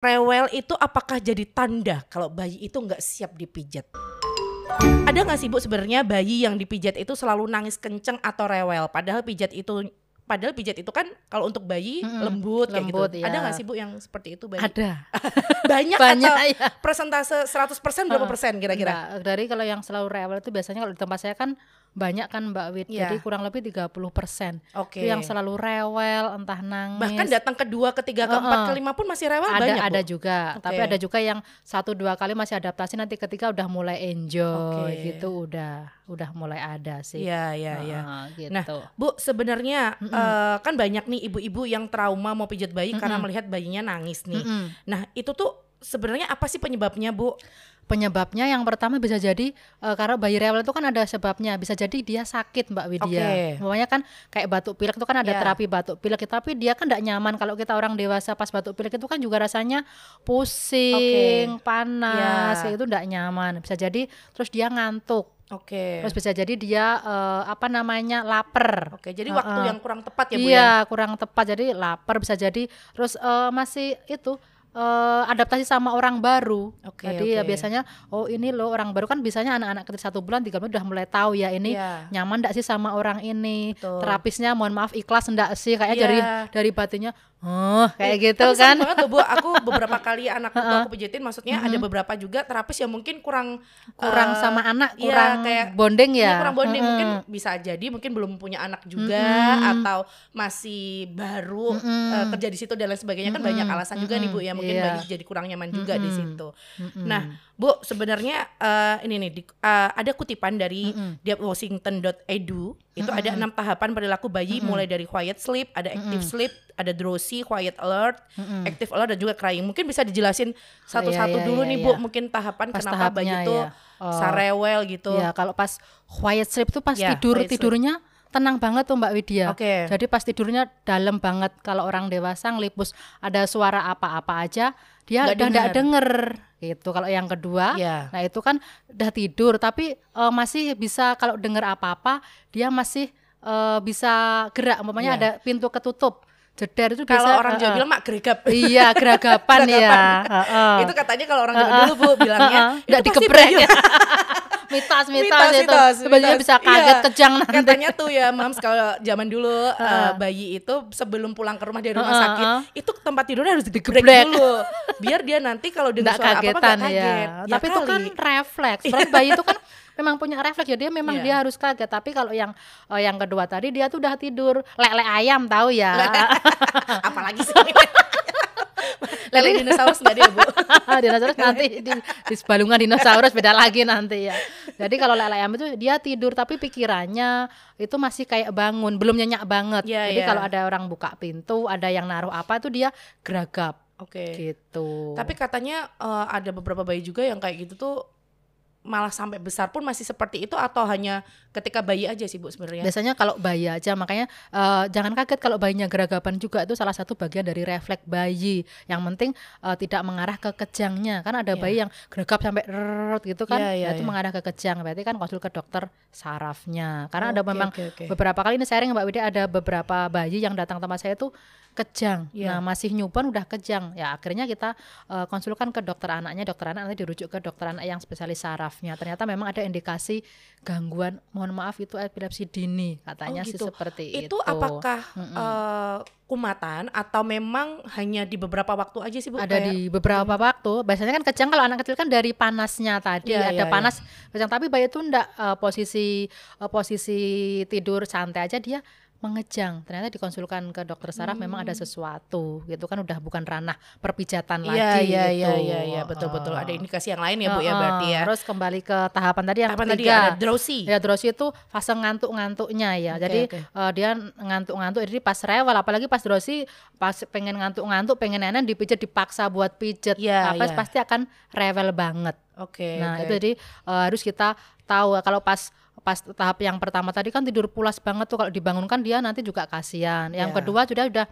rewel itu apakah jadi tanda kalau bayi itu nggak siap dipijat? Ada nggak sih bu sebenarnya bayi yang dipijat itu selalu nangis kenceng atau rewel? Padahal pijat itu padahal pijat itu kan kalau untuk bayi Mm-mm, lembut, kayak lembut, gitu. Ada iya. nggak sih bu yang seperti itu bayi? Ada. Banyak, Banyak atau ya. persentase 100% berapa persen kira-kira? Dari kalau yang selalu rewel itu biasanya kalau di tempat saya kan banyak kan Mbak Wid. Iya. Jadi kurang lebih 30%. Oke. Itu yang selalu rewel, entah nangis. Bahkan datang kedua, ketiga, keempat, Heeh. kelima pun masih rewel ada banyak ada Bu? juga, tapi Oke. ada juga yang satu dua kali masih adaptasi nanti ketika udah mulai enjoy Oke. gitu udah udah mulai ada sih. Iya, iya, iya. Nah, gitu. Bu, sebenarnya Mm-mm. eh, kan banyak nih ibu-ibu yang trauma mau pijat bayi karena Mm-mm. melihat bayinya nangis nih. Mm-mm. Nah, itu tuh sebenarnya apa sih penyebabnya, Bu? Penyebabnya yang pertama bisa jadi eh, karena bayi rewel itu kan ada sebabnya. Bisa jadi dia sakit Mbak Widya. Oke. Umpamanya kan kayak batuk pilek itu kan ada Iya. terapi batuk pilek tapi dia kan tidak nyaman kalau kita orang dewasa pas batuk pilek itu kan juga rasanya pusing, panas, Iya. kayak itu tidak nyaman. Bisa jadi terus dia ngantuk. Oke. Terus bisa jadi dia eh, apa namanya lapar. Oke, jadi Heeh. waktu yang kurang tepat ya, Bu iya, ya. kurang tepat. Jadi lapar bisa jadi terus eh, masih itu eh, adaptasi sama orang baru. Oke, Jadi ya oke. biasanya oh ini loh orang baru kan biasanya anak-anak kecil satu bulan tiga bulan udah mulai tahu ya ini Iya. nyaman enggak sih sama orang ini. Betul. Terapisnya mohon maaf ikhlas enggak sih kayaknya Iya. dari dari batinnya oh kayak Ih, gitu kan. banget loh, Bu. Aku beberapa kali anakku tuh aku pijitin, maksudnya ada beberapa juga terapis yang mungkin kurang Kurang eh, sama anak, iya, kurang kayak bonding Iya, ya. kurang bonding mungkin Mm-mm. bisa jadi mungkin belum punya anak juga Mm-mm. atau masih baru Mm-mm. eh, kerja di situ dan lain sebagainya kan banyak alasan juga nih Bu ya mungkin Iya. bayi jadi kurang nyaman juga di Mm-mm. situ. Mm-mm. Nah, Bu sebenarnya eh, ini nih di- eh, ada kutipan dari Mm-mm. washington.edu itu ada enam tahapan perilaku bayi mulai dari quiet sleep, ada active sleep, ada drowsy, quiet alert, Mm-mm. active alert dan juga crying. Mungkin bisa dijelasin satu-satu iya, dulu iya, nih Bu, iya. mungkin tahapan Pas kenapa bayi itu ya. Oh. sarewel gitu. Ya, kalau pas quiet sleep tuh pas Ya, tidur quiet sleep. Tenang banget tuh Mbak Widya. Oke. Jadi pas tidurnya dalam banget. Kalau orang dewasa ngelipus ada suara apa-apa aja, dia udah denger. denger. Gitu. Kalau yang kedua, Iya. nah itu kan udah tidur tapi eh, masih bisa kalau denger apa-apa, dia masih eh, bisa gerak. Umpamanya Iya. ada pintu ketutup. Jeder itu Kalau orang Jawa eh, bilang mak geregap. Iya, geragapan ya. Heeh. itu katanya kalau orang Jawa dulu Bu bilangnya Heeh, itu nggak pasti dikeprek ya. mitos, mitos, Mitos, itu. Sebenarnya bisa kaget Iya. kejang nanti. Katanya tuh ya Mams kalau zaman dulu eh, bayi itu sebelum pulang ke rumah dari rumah Heeh, sakit itu tempat tidurnya harus digeprek dulu biar dia nanti kalau dengar suara apa-apa kagetan nggak ya. kaget. Tapi itu kan kali. refleks. Soalnya bayi itu kan memang punya refleks ya dia memang Iya. dia harus kaget. Tapi kalau yang eh, yang kedua tadi dia tuh udah tidur lele ayam tahu ya. apalagi sih lele dinosaurus nggak dia Bu dinosaurus nanti di, di sebalungan dinosaurus beda lagi nanti ya. Jadi kalau lele ayam itu dia tidur tapi pikirannya itu masih kayak bangun, belum nyenyak banget. Iya, Jadi iya. kalau ada orang buka pintu, ada yang naruh apa itu dia geragap oke gitu. tapi katanya eh, ada beberapa bayi juga yang kayak gitu tuh malah sampai besar pun masih seperti itu atau hanya ketika bayi aja sih Bu sebenarnya Biasanya kalau bayi aja makanya eh, jangan kaget kalau bayinya geragapan juga itu salah satu bagian dari refleks bayi. Yang penting eh, tidak mengarah ke kejangnya. Kan ada Iya. bayi yang geragap sampai rrrt gitu kan. Iya, iya, nah, itu iya. mengarah ke kejang. Berarti kan konsul ke dokter sarafnya. Karena ada memang beberapa kali ini sharing Mbak Widya ada beberapa bayi yang datang tempat saya itu kejang. Iya. Nah, masih newborn udah kejang. Ya, akhirnya kita eh, konsulkan ke dokter anaknya. Dokter anak nanti dirujuk ke dokter anak yang spesialis sarafnya. Ternyata memang ada indikasi gangguan, mohon maaf itu epilepsi dini katanya Oh, sih gitu. seperti itu. itu apakah Mm-mm. eh, kumatan atau memang hanya di beberapa waktu aja sih Bu ada Kayak- di beberapa waktu biasanya kan kejang kalau anak kecil kan dari panasnya tadi Iya, ada iya. panas kejang tapi bayi itu enggak eh, posisi eh, posisi tidur santai aja dia mengejang ternyata dikonsulkan ke dokter saraf memang ada sesuatu gitu kan udah bukan ranah perpijatan Hmm. Iya lagi iya gitu. iya iya iya betul betul ada Heeh. indikasi yang lain ya Bu ya Heeh. berarti ya. terus kembali ke tahapan tadi yang Apa tadi ketiga ada drowsy. Ya drowsy itu fase ngantuk-ngantuknya ya. Oke, Jadi oke. eh, dia ngantuk-ngantuk jadi pas rewel apalagi pas drowsy pas pengen ngantuk-ngantuk pengen nenen dipijat dipaksa buat pijet. Iya, Nah, pas iya. pasti akan rewel banget. Oke. nah, oke. itu jadi eh, harus kita tahu kalau pas pas tahap yang pertama tadi kan tidur pulas banget tuh kalau dibangunkan dia nanti juga kasihan. Yang Iya. kedua sudah udah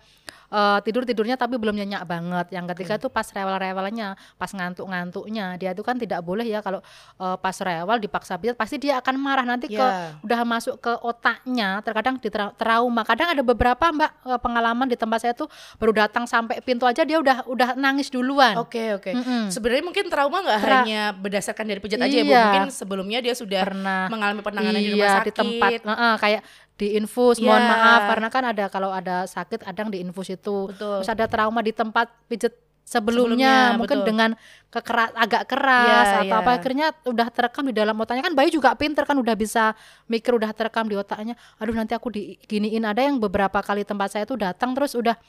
eh, tidur tidurnya tapi belum nyenyak banget. Yang ketiga itu pas rewel-rewelnya, pas ngantuk-ngantuknya. Dia itu kan tidak boleh ya kalau eh, pas rewel dipaksa pijat pasti dia akan marah nanti ke Ya. udah masuk ke otaknya. Terkadang di tra- trauma. Kadang ada beberapa Mbak eh, pengalaman di tempat saya tuh baru datang sampai pintu aja dia udah udah nangis duluan. Oke oke. Mm-mm. Sebenarnya mungkin trauma nggak Tra- hanya berdasarkan dari pijat aja ya Bu. Iya. Mungkin sebelumnya dia sudah Pernah mengalami penanganan di rumah iya sakit. di tempat Heeh, kayak diinfus mohon Iya. maaf karena kan ada kalau ada sakit kadang diinfus itu Betul. terus ada trauma di tempat pijet Sebelumnya, sebelumnya, mungkin betul. dengan kekeras agak keras Iya, atau iya. apa akhirnya udah terekam di dalam otaknya kan bayi juga pinter kan udah bisa mikir udah terekam di otaknya aduh nanti aku diginiin ada yang beberapa kali tempat saya tuh datang terus udah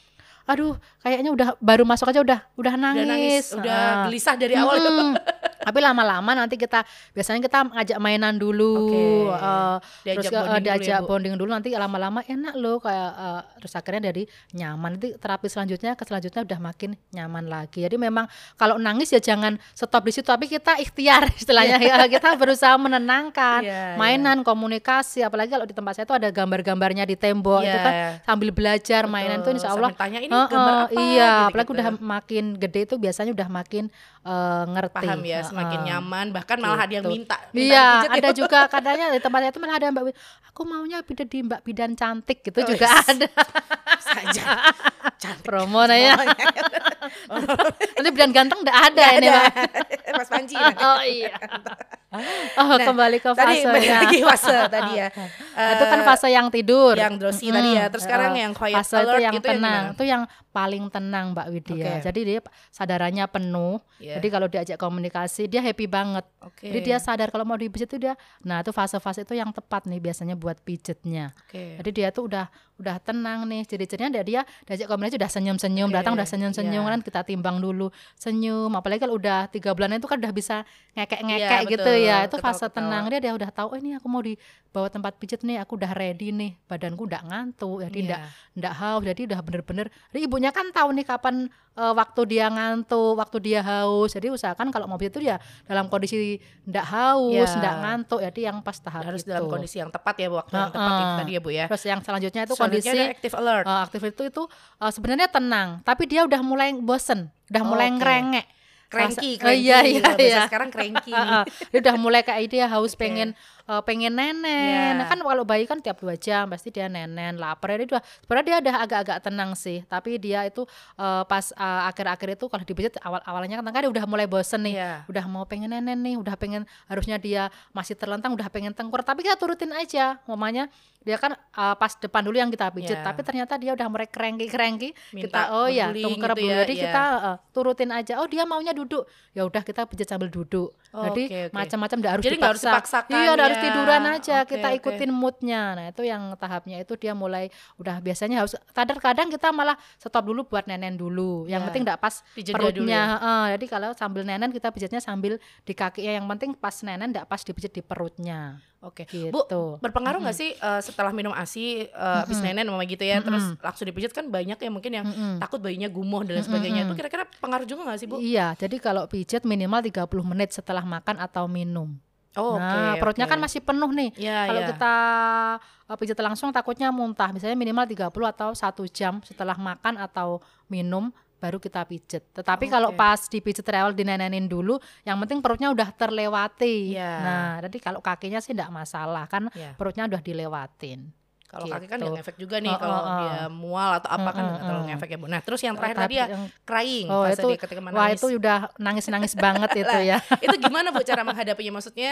aduh kayaknya udah baru masuk aja udah udah nangis, Udah nangis, udah Ah. gelisah dari awal. Mm-mm. Tapi lama-lama nanti kita biasanya kita ngajak mainan dulu, eh, terus Diajak ke- eh, bonding dulu ya, diajak Bu. bonding dulu nanti lama-lama enak loh kayak eh, terus akhirnya dari nyaman nanti terapi selanjutnya ke selanjutnya udah makin nyaman lagi. Jadi memang kalau nangis ya jangan stop di situ tapi kita ikhtiar istilahnya ya kita berusaha menenangkan, Iya, mainan, komunikasi apalagi kalau di tempat saya itu ada gambar-gambarnya di tembok itu Iya. kan sambil belajar mainan itu Betul. insya Allah Sambil tanya ini Heeh, gambar apa iya, gitu-gitu. apalagi udah makin gede itu biasanya udah makin eh, ngerti. paham ya, semakin Heeh. nyaman bahkan malah ada yang Gitu. minta. minta Iya, dipijat ya. ada juga kadangnya di tempat saya itu malah ada Mbak aku maunya bidan di Mbak bidan cantik gitu Oh, juga yes. ada saja. Cantik. promo nah ya. Nanti bidan ganteng enggak ada Nggak ini, ada. Mas Panji. Oh iya. Oh, Nah, kembali ke Tadi balik fasenya. lagi fase tadi ya. Nah, itu kan fase yang tidur. yang drowsy tadi ya. Terus sekarang yang quiet fase itu alert yang itu yang tenang. gimana? itu yang paling tenang Mbak Widya. Oke. Jadi dia sadarannya penuh. Iya. Jadi kalau diajak komunikasi dia happy banget. Oke. Jadi dia sadar kalau mau dipijit itu dia. Nah, itu fase-fase itu yang tepat nih biasanya buat pijetnya. Oke. Jadi dia tuh udah udah tenang nih. Jadi cirinya dia dia diajak komunikasi udah senyum-senyum, Oke, datang udah senyum-senyum iya. kan kita timbang dulu senyum. Apalagi kalau udah tiga bulan itu kan udah bisa ngekek-ngekek Iya, gitu betul. ya. Itu fase Ketawa-ketawa. tenang dia dia udah tahu oh ini aku mau dibawa tempat pijet nih, aku udah ready nih. Badanku udah ngantuk, jadi ndak ndak haus, jadi udah bener-bener. Jadi ibunya kan tahu nih kapan eh, waktu dia ngantuk, waktu dia haus. Jadi usahakan kalau pijet itu ya dalam kondisi ndak haus, ndak ngantuk. Jadi yang pas tahap harus itu. dalam kondisi yang tepat ya waktu yang tepat Heeh. itu tadi ya Bu ya. Terus yang selanjutnya itu Selanjutnya kondisi active alert. uh, aktif itu itu uh, sebenarnya tenang, tapi dia udah mulai bosen, udah Oh, mulai oke. ngerengek. Cranky, Rasa- oh, cranky. iya, iya, Kalau bahasa iya. sekarang cranky. Dia udah mulai kayak dia haus Oke. pengen uh, pengen nenen. Iya. Nah, kan kalau bayi kan tiap dua jam pasti dia nenen, lapar. Dia udah sebenarnya dia udah agak-agak tenang sih, tapi dia itu uh, pas uh, akhir-akhir itu kalau dipijit awal-awalnya kan dia udah mulai bosen nih. Iya. Udah mau pengen nenen nih, udah pengen harusnya dia masih terlentang, udah pengen tengkur, tapi kita turutin aja. Mamanya dia kan uh, pas depan dulu yang kita pijit, Iya. tapi ternyata dia udah mulai kerengki-kerengki. Kita oh ya, berguling tungker gitu ya, Jadi iya. kita uh, turutin aja. Oh, dia maunya duduk. Ya udah kita pijit sambil duduk. Oh, Jadi oke, oke. macam-macam enggak harus Jadi nggak harus dipaksa. dipaksakan Iya, nggak harus ya. tiduran aja. Oke, kita ikutin moodnya. Nah, itu yang tahapnya itu dia mulai udah biasanya harus kadang-kadang kita malah stop dulu buat nenen dulu. Yang Ya. penting enggak pas dulu perutnya. ya. Heeh, jadi kalau sambil nenen kita pijitnya sambil di kakinya. Yang penting pas nenen enggak pas dipijit di perutnya. Oke. Gitu. Bu, berpengaruh nggak sih eh, setelah minum ASI eh, habis nenen mama gitu ya, terus langsung dipijit kan banyak ya mungkin yang Mm-mm. takut bayinya gumoh dan lain sebagainya. Itu kira-kira pengaruh juga nggak sih, Bu? Iya, jadi kalau pijit minimal 30 menit setelah makan atau minum. Oh, nah, oke, perutnya oke. kan masih penuh nih. Iya, Kalau iya. kita uh, pijat langsung takutnya muntah. Misalnya minimal 30 atau satu jam setelah makan atau minum baru kita pijet. Tetapi kalau Oke. pas dipijit rewel dinenenin dulu, yang penting perutnya udah terlewati. Iya. Nah, jadi kalau kakinya sih enggak masalah kan Iya. perutnya udah dilewatin. Kalau kaki kan Gitu. nggak ngefek juga nih Oh, kalau oh, dia mual atau apa kan nggak terlalu ngefek ya Bu. Nah terus yang terakhir tadi ya yang- crying Oh, itu- dia ketika Wah, menangis. itu udah nangis-nangis banget itu ya. itu gimana Bu cara menghadapinya? Maksudnya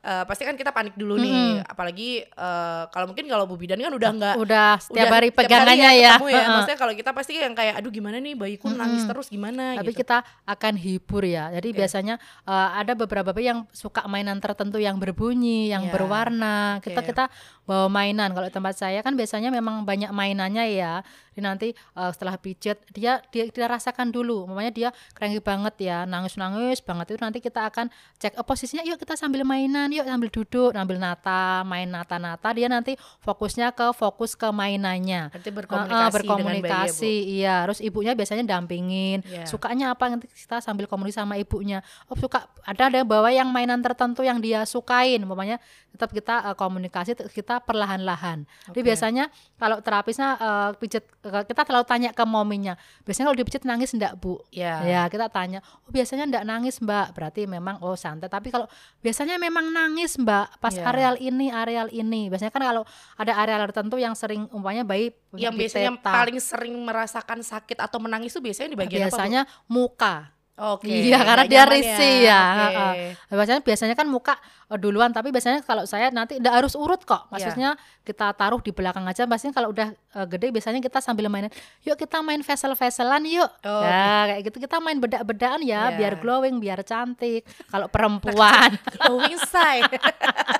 eh, pasti kan kita panik dulu nih, apalagi eh, kalau mungkin kalau Bu Bidan kan udah nggak Udah setiap udah hari pegangannya ya. ketemu ya. Heeh. Maksudnya kalau kita pasti yang kayak aduh gimana nih bayiku nangis terus gimana Tapi gitu. kita akan hibur ya. Jadi Oke. biasanya uh, ada beberapa bayi yang suka mainan tertentu yang berbunyi, yang Ya. berwarna. Kita Oke. kita bawa mainan. Kalau tempat saya kan biasanya memang banyak mainannya ya. Jadi nanti uh, setelah pijat dia dia dia rasakan dulu. Mamanya dia cranky banget ya, nangis-nangis banget itu nanti kita akan cek oh, posisinya yuk kita sambil mainan, yuk sambil duduk, sambil nata, main nata-nata. Dia nanti fokusnya ke fokus ke mainannya. Nanti berkomunikasi, berkomunikasi, berkomunikasi iya terus ibunya biasanya dampingin Iya. sukanya apa nanti kita sambil komunikasi sama ibunya oh suka ada ada yang bawa yang mainan tertentu yang dia sukain umpamanya tetap kita eh, komunikasi kita perlahan-lahan jadi Oke. biasanya kalau terapisnya pijet ke- kita terlalu tanya ke mominya. Biasanya kalau dipijit nangis enggak, Bu? Ya. Ya, kita tanya, "Oh, biasanya enggak nangis, Mbak." Berarti memang oh santai. Tapi kalau biasanya memang nangis, Mbak, pas Ya. areal ini, areal ini. Biasanya kan kalau ada areal tertentu yang sering umpamanya bayi Yang biasanya diteta. paling sering merasakan sakit atau menangis itu biasanya di bagian biasanya muka. apa, Bu? Oke. Iya, karena dia risih ya, Oke. heeh. Biasanya biasanya kan muka eh, duluan, tapi biasanya kalau saya nanti enggak harus urut kok. Iya. Maksudnya kita taruh di belakang aja. Pastinya kalau udah eh, gede biasanya kita sambil mainin, "Yuk kita main vessel-vesselan yuk." Oh, ya, kayak gitu kita main bedak-bedakan ya, Iya. biar glowing, biar cantik. Kalau perempuan. Glowing side.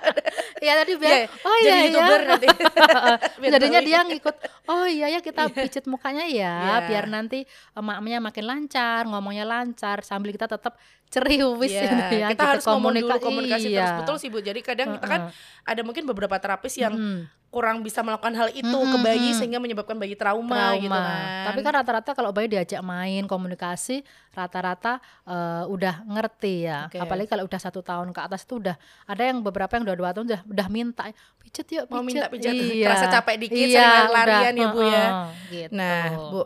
ya tadi biar Iya, oh iya jadi youtuber ya. nanti. Biar Jadinya dia ngikut, oh iya ya kita pijit mukanya ya, Iya. biar nanti emaknya makin lancar, ngomongnya lancar, sambil kita tetap ceriwis Iya, gitu ya. kita harus ngomong dulu komunika- komunikasi iya. terus betul sih Bu. Jadi kadang kita kan ada mungkin beberapa terapis yang Mm, kurang bisa melakukan hal itu Mm-mm, ke bayi mm. sehingga menyebabkan bayi trauma, trauma. gitu kan. Tapi kan rata-rata kalau bayi diajak main komunikasi, rata-rata eh, udah ngerti ya. Oke. Apalagi kalau udah satu tahun ke atas itu udah ada yang beberapa yang udah dua tahun udah udah minta pijet yuk pijet. Mau minta pijat, Iya. kerasa capek dikit, iya, sering udah, lari-larian ya, Bu, ya. heeh, gitu. Nah, Bu.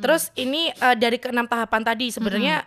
Terus ini eh, dari keenam tahapan tadi sebenarnya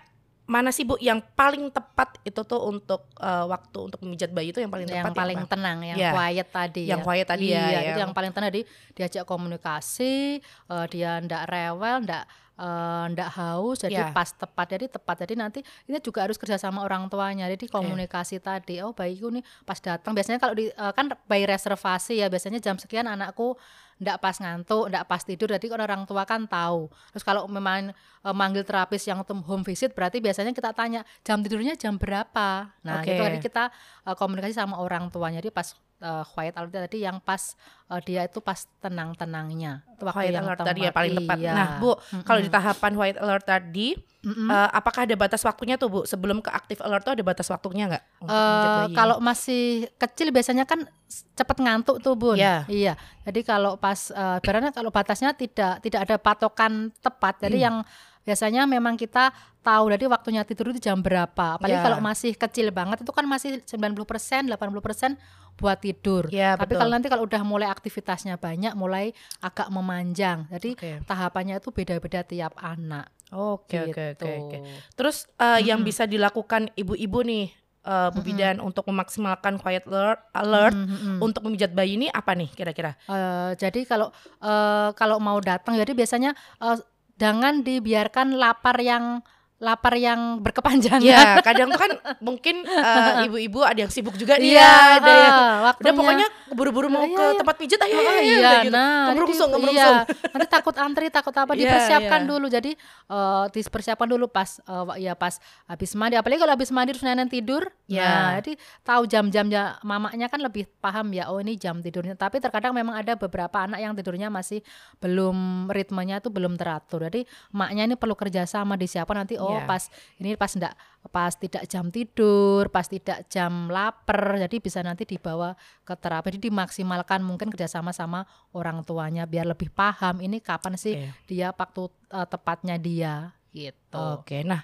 mana sih Bu yang paling tepat itu tuh untuk eh, waktu untuk memijat bayi itu yang paling yang tepat paling apa? tenang, yang Iya. quiet tadi Yang ya. quiet tadi ya, iya, itu yang- yang paling tenang di diajak komunikasi, eh, dia ndak rewel, ndak eh, ndak haus, jadi Iya. pas tepat, jadi tepat. Jadi nanti ini juga harus kerja sama orang tuanya. Jadi komunikasi tadi, oh bayiku nih pas datang, biasanya kalau di eh, kan bayi reservasi ya, biasanya jam sekian anakku ndak pas ngantuk, ndak pas tidur, jadi kan orang tua kan tahu. Terus kalau memang eh, manggil terapis yang home visit, berarti biasanya kita tanya jam tidurnya jam berapa. Nah, Oke. gitu jadi kita eh, komunikasi sama orang tuanya. Jadi pas eh, quiet alert tadi yang pas eh, dia itu pas tenang-tenangnya. White yang alert tadi ya paling tepat. Iya. Nah, Bu, kalau di tahapan white alert tadi Mm-mm. eh, apakah ada batas waktunya tuh Bu? Sebelum ke active alert tuh ada batas waktunya nggak? bayi? kalau masih kecil biasanya kan cepet ngantuk tuh bun. Iya. Iya. Jadi kalau pas uh, ibaratnya kalau batasnya tidak tidak ada patokan tepat. Jadi Hmm. yang biasanya memang kita tahu jadi waktunya tidur itu jam berapa. Apalagi Iya. kalau masih kecil banget itu kan masih 90% 80% buat tidur. Iya, Tapi betul. kalau nanti kalau udah mulai aktivitasnya banyak, mulai agak memanjang. Jadi Oke. tahapannya itu beda-beda tiap anak. Oke, oke, gitu. oke, oke. Terus eh, yang bisa dilakukan ibu-ibu nih eh, Bu Bidan untuk memaksimalkan quiet alert, alert Mm, mm, mm. untuk memijat bayi ini apa nih kira-kira? Eh, jadi kalau eh, kalau mau datang jadi biasanya eh, jangan dibiarkan lapar yang lapar yang berkepanjangan. Ya, kadang tuh kan mungkin eh, ibu-ibu ada yang sibuk juga nih Iya, ya, ada yang udah pokoknya buru-buru mau Iya, ke iya. tempat pijat ayo, Oh, iya, udah gitu. nah, ngemerungsung. iya, nanti takut antri, takut apa, Iya, dipersiapkan iya. dulu. Jadi eh, dipersiapkan dulu pas wa- ya pas habis mandi. Apalagi kalau habis mandi terus nenek tidur. Iya. Nah, jadi tahu jam-jamnya mamanya kan lebih paham ya. Oh ini jam tidurnya. Tapi terkadang memang ada beberapa anak yang tidurnya masih belum ritmenya itu belum teratur. Jadi maknya ini perlu kerjasama disiapkan nanti. Oh Iya. pas ini pas enggak pas tidak jam tidur, pas tidak jam lapar, jadi bisa nanti dibawa ke terapi, jadi dimaksimalkan mungkin kerjasama sama orang tuanya biar lebih paham ini kapan sih Oke. dia waktu eh, tepatnya dia gitu. Oke, nah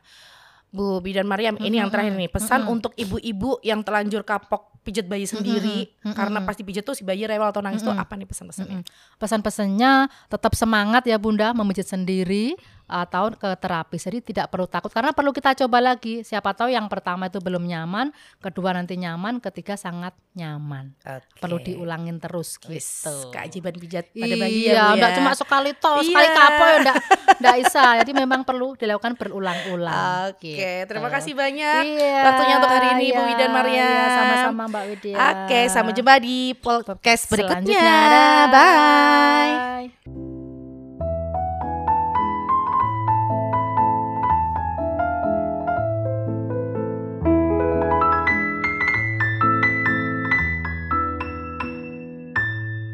Bu Bidan Mariam ini yang terakhir nih pesan untuk ibu-ibu yang telanjur kapok pijat bayi sendiri karena pasti pijat tuh si bayi rewel atau nangis tuh apa nih pesan-pesannya? Pesan-pesannya tetap semangat ya Bunda memijit sendiri atau ke terapis. Jadi tidak perlu takut karena perlu kita coba lagi. Siapa tahu yang pertama itu belum nyaman, kedua nanti nyaman, ketiga sangat nyaman. Oke. Perlu diulangin terus gitu. keajaiban pijat pada bayi Iya, ya, enggak ya. cuma sekali toh, sekali Iya. kapo ya enggak enggak bisa. Jadi memang perlu dilakukan berulang-ulang. Oke, gitu. terima kasih banyak Iya, waktunya untuk hari ini Bu iya, Widan Maria. iya, sama-sama Mbak Widya. Oke, sampai jumpa di podcast berikutnya. Bye. Bye.